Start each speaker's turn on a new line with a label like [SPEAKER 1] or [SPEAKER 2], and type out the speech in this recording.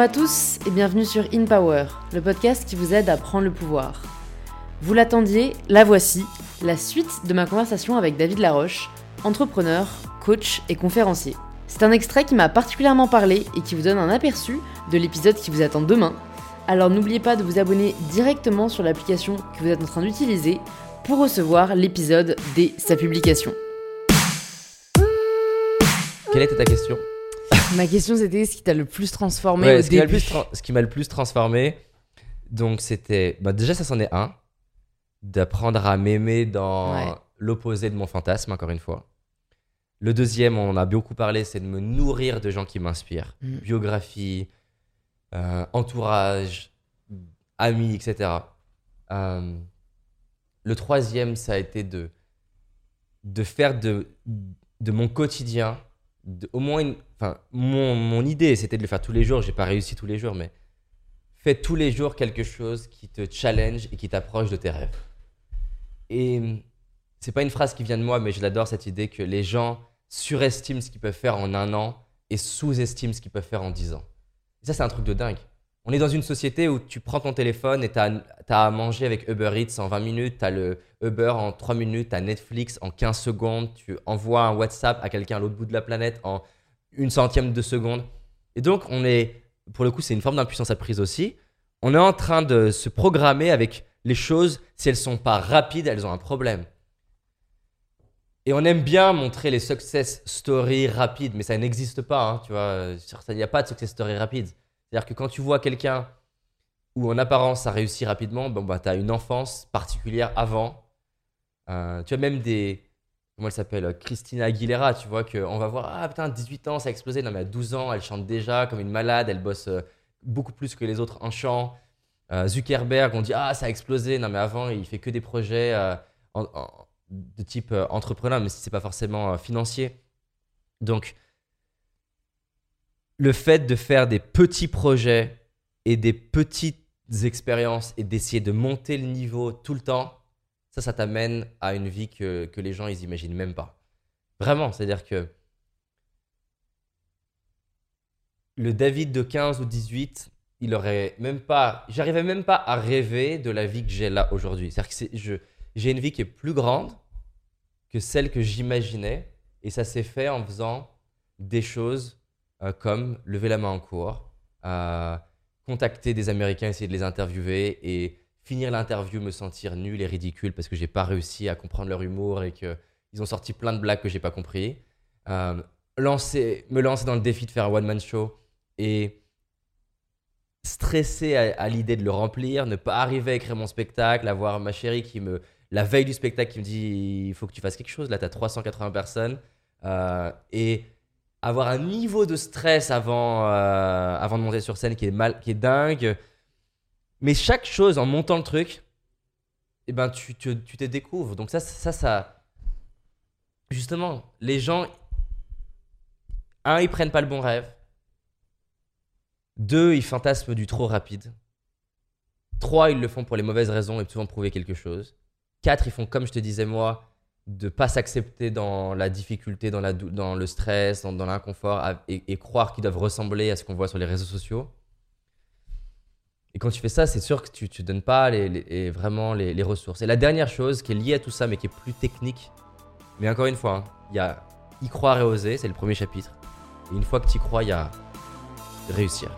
[SPEAKER 1] Bonjour à tous et bienvenue sur In Power, le podcast qui vous aide à prendre le pouvoir. Vous l'attendiez, la voici, la suite de ma conversation avec David Laroche, entrepreneur, coach et conférencier. C'est un extrait qui m'a particulièrement parlé et qui vous donne un aperçu de l'épisode qui vous attend demain. Alors n'oubliez pas de vous abonner directement sur l'application que vous êtes en train d'utiliser pour recevoir l'épisode dès sa publication.
[SPEAKER 2] Quelle était ta question?
[SPEAKER 1] Ma question c'était ce qui t'a le plus transformé
[SPEAKER 2] Ouais,
[SPEAKER 1] au
[SPEAKER 2] ce qui le
[SPEAKER 1] début.
[SPEAKER 2] plus tra- ce qui m'a le plus transformé, donc c'était. Bah déjà, ça c'en est un. D'apprendre à m'aimer dans
[SPEAKER 1] Ouais.
[SPEAKER 2] l'opposé de mon fantasme, encore une fois. Le deuxième, on en a beaucoup parlé, c'est de me nourrir de gens qui m'inspirent.
[SPEAKER 1] Mm.
[SPEAKER 2] Biographie, euh, entourage, amis, etc. Euh, le troisième, ça a été de, de faire de, de mon quotidien, au moins une, enfin, mon, mon idée, c'était de le faire tous les jours. J'ai pas réussi tous les jours, mais fais tous les jours quelque chose qui te challenge et qui t'approche de tes rêves. Et hum, c'est pas une phrase qui vient de moi, mais je l'adore cette idée que les gens surestiment ce qu'ils peuvent faire en un an et sous-estiment ce qu'ils peuvent faire en dix ans. Et ça, c'est un truc de dingue. On est dans une société où tu prends ton téléphone et tu as, à manger avec Uber Eats en 20 minutes, tu as le Uber en 3 minutes, tu as Netflix en 15 secondes, tu envoies un WhatsApp à quelqu'un à l'autre bout de la planète en une centième de seconde. Et donc, on est, pour le coup, c'est une forme d'impuissance apprise aussi. On est en train de se programmer avec les choses, si elles sont pas rapides, elles ont un problème. Et on aime bien montrer les success stories rapides, mais ça n'existe pas, hein, tu vois. Il n'y a pas de success story rapide. C'est-à-dire que quand tu vois quelqu'un où en apparence ça réussit rapidement, bon, bah, tu as une enfance particulière avant. Euh, tu as même des. Comment elle s'appelle euh, Christina Aguilera, tu vois, qu'on va voir, ah putain, 18 ans, ça a explosé. Non, mais à 12 ans, elle chante déjà comme une malade, elle bosse euh, beaucoup plus que les autres en chant. Zuckerberg, on dit, ah, ça a explosé. Non, mais avant, il fait que des projets de type entrepreneur, mais c'est pas forcément financier. Donc, le fait de faire des petits projets et des petites expériences et d'essayer de monter le niveau tout le temps, ça, ça t'amène à une vie que, que les gens, ils imaginent même pas. Vraiment, c'est-à-dire que le David de 15 ou 18, il aurait même pas, j'arrivais même pas à rêver de la vie que j'ai là aujourd'hui. C'est-à-dire que j'ai une vie qui est plus grande que celle que j'imaginais et ça s'est fait en faisant des choses euh, comme lever la main en cours, contacter des Américains, essayer de les interviewer et finir l'interview, me sentir nul et ridicule parce que j'ai pas réussi à comprendre leur humour et que ils ont sorti plein de blagues que j'ai pas compris. Euh, lancer, me lancer dans le défi de faire un one man show et stresser à, à l'idée de le remplir, ne pas arriver à écrire mon spectacle, avoir ma chérie qui me la veille du spectacle qui me dit il faut que tu fasses quelque chose là tu as 380 personnes euh, et avoir un niveau de stress avant, euh, avant de monter sur scène qui est, mal, qui est dingue. Mais chaque chose, en montant le truc, eh ben, tu, te- tu te découvres. Donc ça, ça, ça... Justement, les gens... Un, ils prennent pas le bon rêve. Deux, ils fantasment du trop rapide. Trois, ils le font pour les mauvaises raisons et souvent prouver quelque chose. Quatre, ils font comme je te disais moi, de pas s'accepter dans la difficulté, dans, le stress, dans, l'inconfort et, croire qu'ils doivent ressembler à ce qu'on voit sur les réseaux sociaux. Et quand tu fais ça, c'est sûr que tu ne donnes pas vraiment les, les ressources. Et la dernière chose qui est liée à tout ça, mais qui est plus technique, mais encore une fois, hein, il y a y croire et oser, c'est le premier chapitre. Et une fois que tu y crois, il y a réussir.